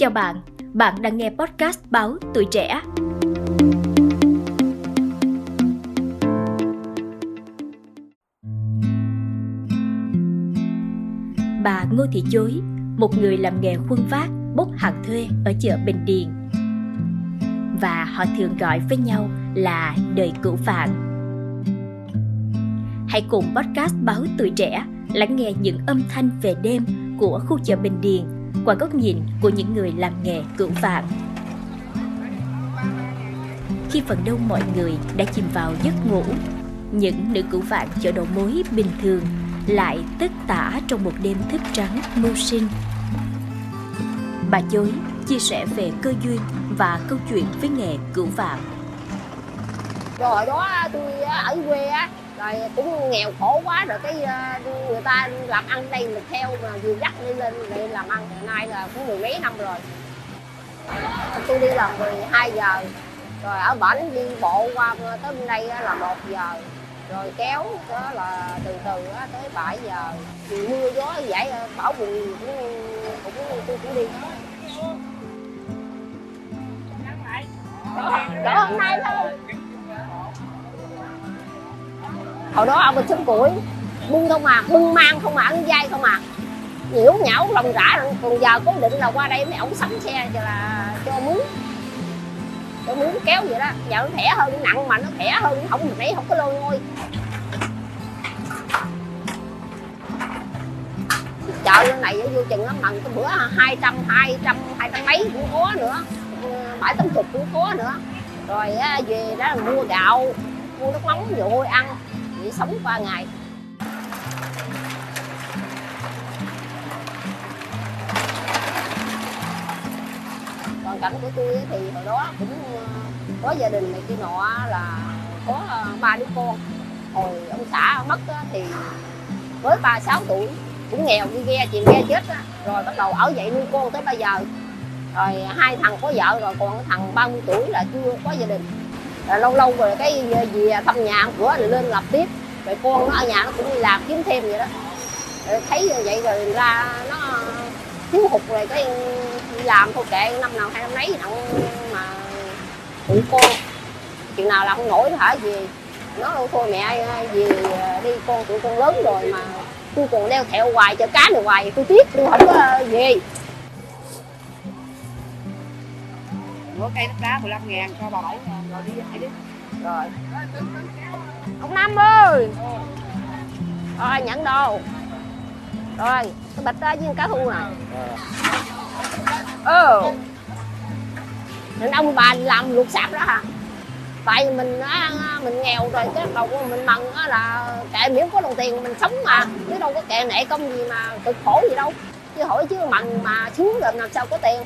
Chào bạn, bạn đang nghe podcast báo Tuổi Trẻ. Bà Ngô Thị Chối, một người làm nghề khuân vác, bốc hàng thuê ở chợ Bình Điền. Và họ thường gọi với nhau là đời cửu vạn. Hãy cùng podcast báo Tuổi Trẻ lắng nghe những âm thanh về đêm của khu chợ Bình Điền qua góc nhìn của những người làm nghề cửu vạn. Khi phần đông mọi người đã chìm vào giấc ngủ, những nữ cửu vạn chợ đầu mối bình thường lại tất tả trong một đêm thức trắng mưu sinh. Bà Chối chia sẻ về cơ duyên và câu chuyện với nghề cửu vạn. rồi đó tôi ở quê á rồi cũng nghèo khổ quá rồi cái ờ, người ta làm ăn đây mình theo mà vừa dắt đi lên để làm ăn. Hiện nay là cũng mười mấy năm rồi. Tôi đi là 12 giờ, rồi ở bển đi bộ qua tới bên đây là một giờ, rồi kéo đó là từ từ tới 7 giờ. Thì mưa gió vậy bảo bùng cũng cũng tôi cũng đi. Đó, hôm nay thôi hồi đó ông mình xứng củi, bưng không à bưng mang không à ăn dây không à. Nhiễu nhão lòng rã, còn giờ cố định là qua đây mấy ổng sắm xe cho là cho mướn. Cho mướn kéo vậy đó. Giờ nó thẻ hơn, nó nặng mà nó thẻ hơn không mình nãy không có lôi ngôi. Chợ lên này vô chừng lắm bằng cái bữa hai trăm hai trăm hai trăm mấy cũng có nữa. Bảy tám chục cũng có nữa. Rồi về đó là mua gạo, mua nước mắm vô ăn chỉ sống qua ngày. Còn cảnh của tôi thì hồi đó cũng ờ, có gia đình này kia nọ là có ờ, ba đứa con. Hồi ông xã mất thì với ba sáu tuổi, cũng nghèo đi ghe, chìm ghe chết á. Rồi bắt đầu ở dậy nuôi con tới bây giờ. Rồi hai thằng có vợ rồi, còn cái thằng 30 tuổi là chưa có gia đình. Rồi lâu lâu rồi cái ờ, về thăm nhà cửa rồi lên lập tiếp rồi con nó ở nhà nó cũng đi làm kiếm thêm vậy đó. Rồi thấy như vậy rồi ra nó thiếu hụt rồi cái đi làm thôi kệ năm nào hai năm nấy nặng mà phụ con chuyện nào làm không nổi hả gì nó đâu thôi mẹ về đi con tụi con lớn rồi mà tôi còn đeo thẹo hoài chợ cá này hoài tôi tiếc tôi không có về. Mỗi cây nước đá 15 ngàn cho bà 7 ngàn rồi đi vậy đi rồi ông năm ơi! Rồi nhận đồ. Rồi cái bịch đó với cá thu nè ừ. Nên ông bà làm luộc sạp đó hả? Tại vì mình á, mình nghèo rồi cái đầu của mình mần á là kệ miễn có đồng tiền mình sống mà. Chứ đâu có kệ nệ công gì mà cực khổ gì đâu. Chứ hỏi chứ mần mà xuống rồi làm sao có tiền.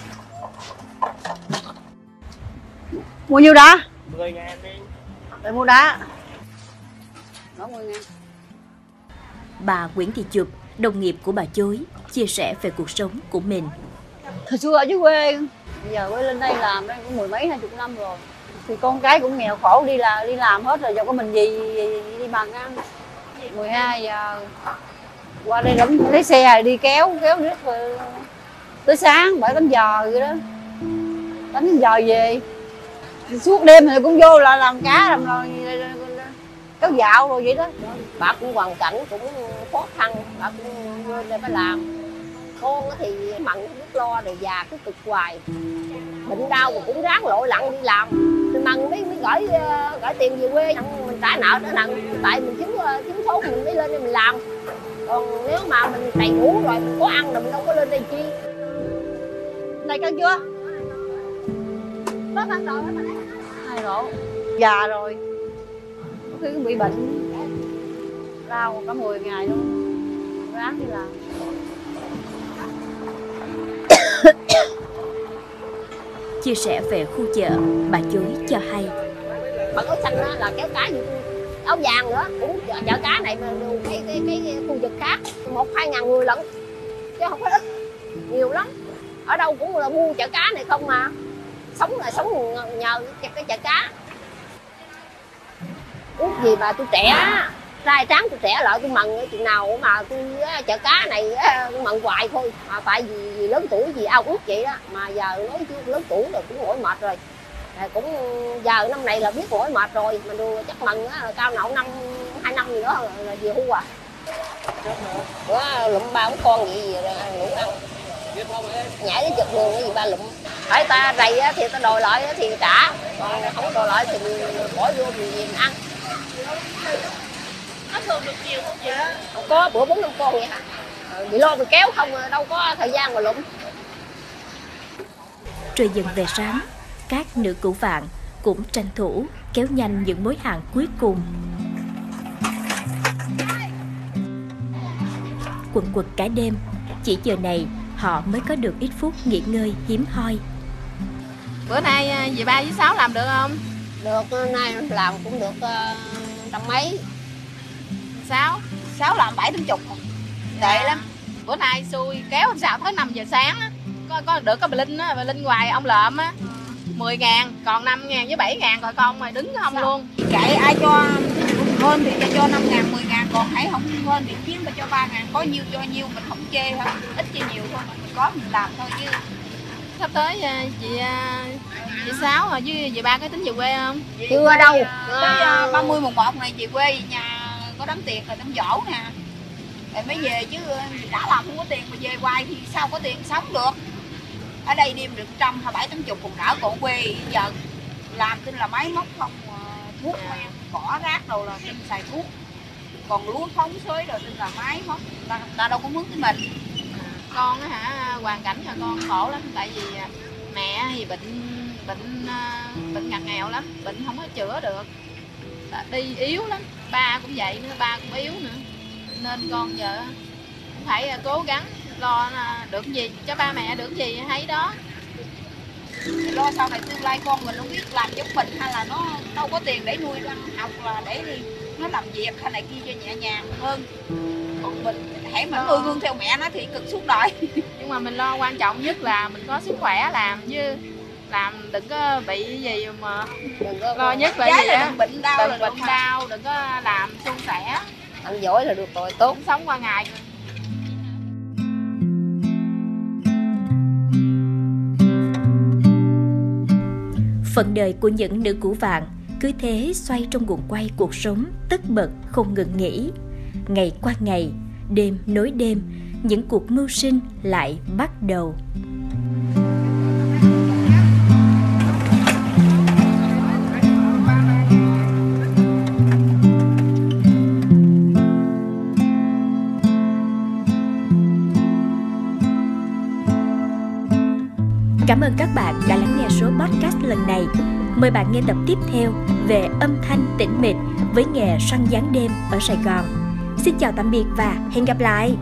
Mua nhiêu đá? 10 ngàn đi Để mua đá. Đó 10 ngàn Bà Nguyễn Thị Chụp, đồng nghiệp của bà Chối, chia sẻ về cuộc sống của mình. Hồi xưa ở dưới quê Bây giờ mới lên đây làm đây cũng mười mấy hai chục năm rồi. Thì con cái cũng nghèo khổ đi là đi làm hết rồi Giờ có mình gì đi bằng ăn. 12 giờ Qua đây đóng lấy xe đi kéo Kéo nước rồi Tới sáng 7 8 giờ vậy đó. 8 giờ về suốt đêm thì cũng vô là làm cá làm rồi kéo dạo rồi vậy đó. Bà cũng hoàn cảnh cũng khó khăn bà cũng vô đây phải làm. Con thì mặn biết lo rồi già cứ cực hoài. Bệnh đau mà cũng ráng lội lặn đi làm. Thì mặn mới mới gửi ờ, gửi tiền về quê mình trả nợ nữa nặng tại mình chứng ờ, chứng số mình mới lên đây mình làm. Còn nếu mà mình đầy đủ rồi mình có ăn rồi mình đâu có lên đây chi. Này cân chưa hai độ già rồi. Có khi cũng bị bệnh. Đau cả 10 ngày luôn. Ráng đi làm. Chia sẻ về khu chợ, bà Chối cho hay. bạn áo xanh đó là kéo cá như áo vàng nữa. Cũng chợ, chợ cá này mà cái, cái cái cái khu vực khác một hai ngàn người lận. Chứ không có ít. Nhiều lắm. Ở đâu cũng là mua chợ cá này không mà sống là sống nhờ cái, cái chợ cá. Ước gì mà tôi trẻ trai tráng tôi trẻ lại tôi mừng chuyện nào mà tôi chợ cá này tôi mừng hoài thôi. Mà tại vì, vì lớn tuổi gì ao ước vậy đó. Mà giờ nói chứ lớn tuổi rồi cũng mỏi mệt rồi. À, cũng giờ năm này là biết mỏi mệt rồi. Mà đùa chắc mừng á, cao nậu năm hai năm gì nữa là về hưu à. Bữa lụm ba con vậy gì rồi ngủ ăn nhảy cái chụp đường cái gì ba lụm. Phải ta rầy á, thì ta đòi lại thì trả. Còn không đòi lại thì bỏ vô thì mình ăn. Nó thường được nhiều không chị? Không có bữa bốn năm con vậy hả? Ờ, bị lo bị kéo không đâu có thời gian mà lụm. Trời dần về sáng, các nữ cửu vạn cũng tranh thủ kéo nhanh những mối hàng cuối cùng. Quần quật cả đêm, chỉ giờ này họ mới có được ít phút nghỉ ngơi hiếm hoi. bữa nay à, dì ba với sáu làm được không? Được nay làm cũng được uh, trăm mấy. Sáu? Sáu làm bảy tám chục. Vậy lắm. Bữa nay xui kéo hôm sau tới 5 giờ sáng á. Có, có được có bà linh á bà linh hoài ông lợm á. 10 ngàn còn 5 ngàn với 7 ngàn rồi con mày đứng không luôn. Chạy ai cho hơn thì cho cho 5 ngàn, 10 ngàn Còn hãy không hơn thì kiếm mà cho 3 ngàn. Có nhiêu cho nhiêu mình không chê thôi Ít cho nhiều thôi mình có mình làm thôi chứ. Sắp tới à, chị à, chị sáu rồi với dì ba có tính về quê không? Chưa đâu. Tới uh, 30 mùng 1 này về quê về nhà có đám tiệc là đám dỗ nè. Rồi mới về chứ đã làm không có tiền mà về hoài thì sao có tiền sống được. Ở đây đêm được trăm hay bảy tám chục còn đỡ còn quê giờ làm tin là máy móc không thuốc men bỏ rác đâu là xin xài thuốc. Còn lúa phóng xới rồi xin là máy móc. Ta, ta đâu có mướn cái mình. Con á hả hoàn cảnh nhà con khổ lắm tại vì à, mẹ thì bệnh bệnh à, bệnh ngặt nghèo lắm bệnh không có chữa được. Đi yếu lắm ba cũng vậy nữa ba cũng yếu nữa. Nên con giờ cũng phải à, cố gắng lo được gì cho ba mẹ được gì thấy đó lo sau này tương lai con mình không biết làm giống mình hay là nó đâu có tiền để nuôi ăn học là để đi nó làm việc hay này kia cho nhẹ nhàng hơn. Còn mình hãy mình nuôi gương theo mẹ nó thì cực suốt đời. Nhưng mà mình lo quan trọng nhất là mình có sức khỏe làm chứ làm đừng có bị gì mà đừng có lo nhất là gì là đừng bệnh đau đừng bệnh mà. đau đừng có làm suôn sẻ. Ăn giỏi là được rồi tốt. Sống qua ngày Phận đời của những nữ cũ vạn cứ thế xoay trong guồng quay cuộc sống tất bật không ngừng nghỉ. Ngày qua ngày, đêm nối đêm, những cuộc mưu sinh lại bắt đầu. Cảm ơn các bạn đã lắng nghe số podcast lần này. Mời bạn nghe tập tiếp theo về âm thanh tĩnh mịch với nghề săn gián đêm ở Sài Gòn. Xin chào tạm biệt và hẹn gặp lại!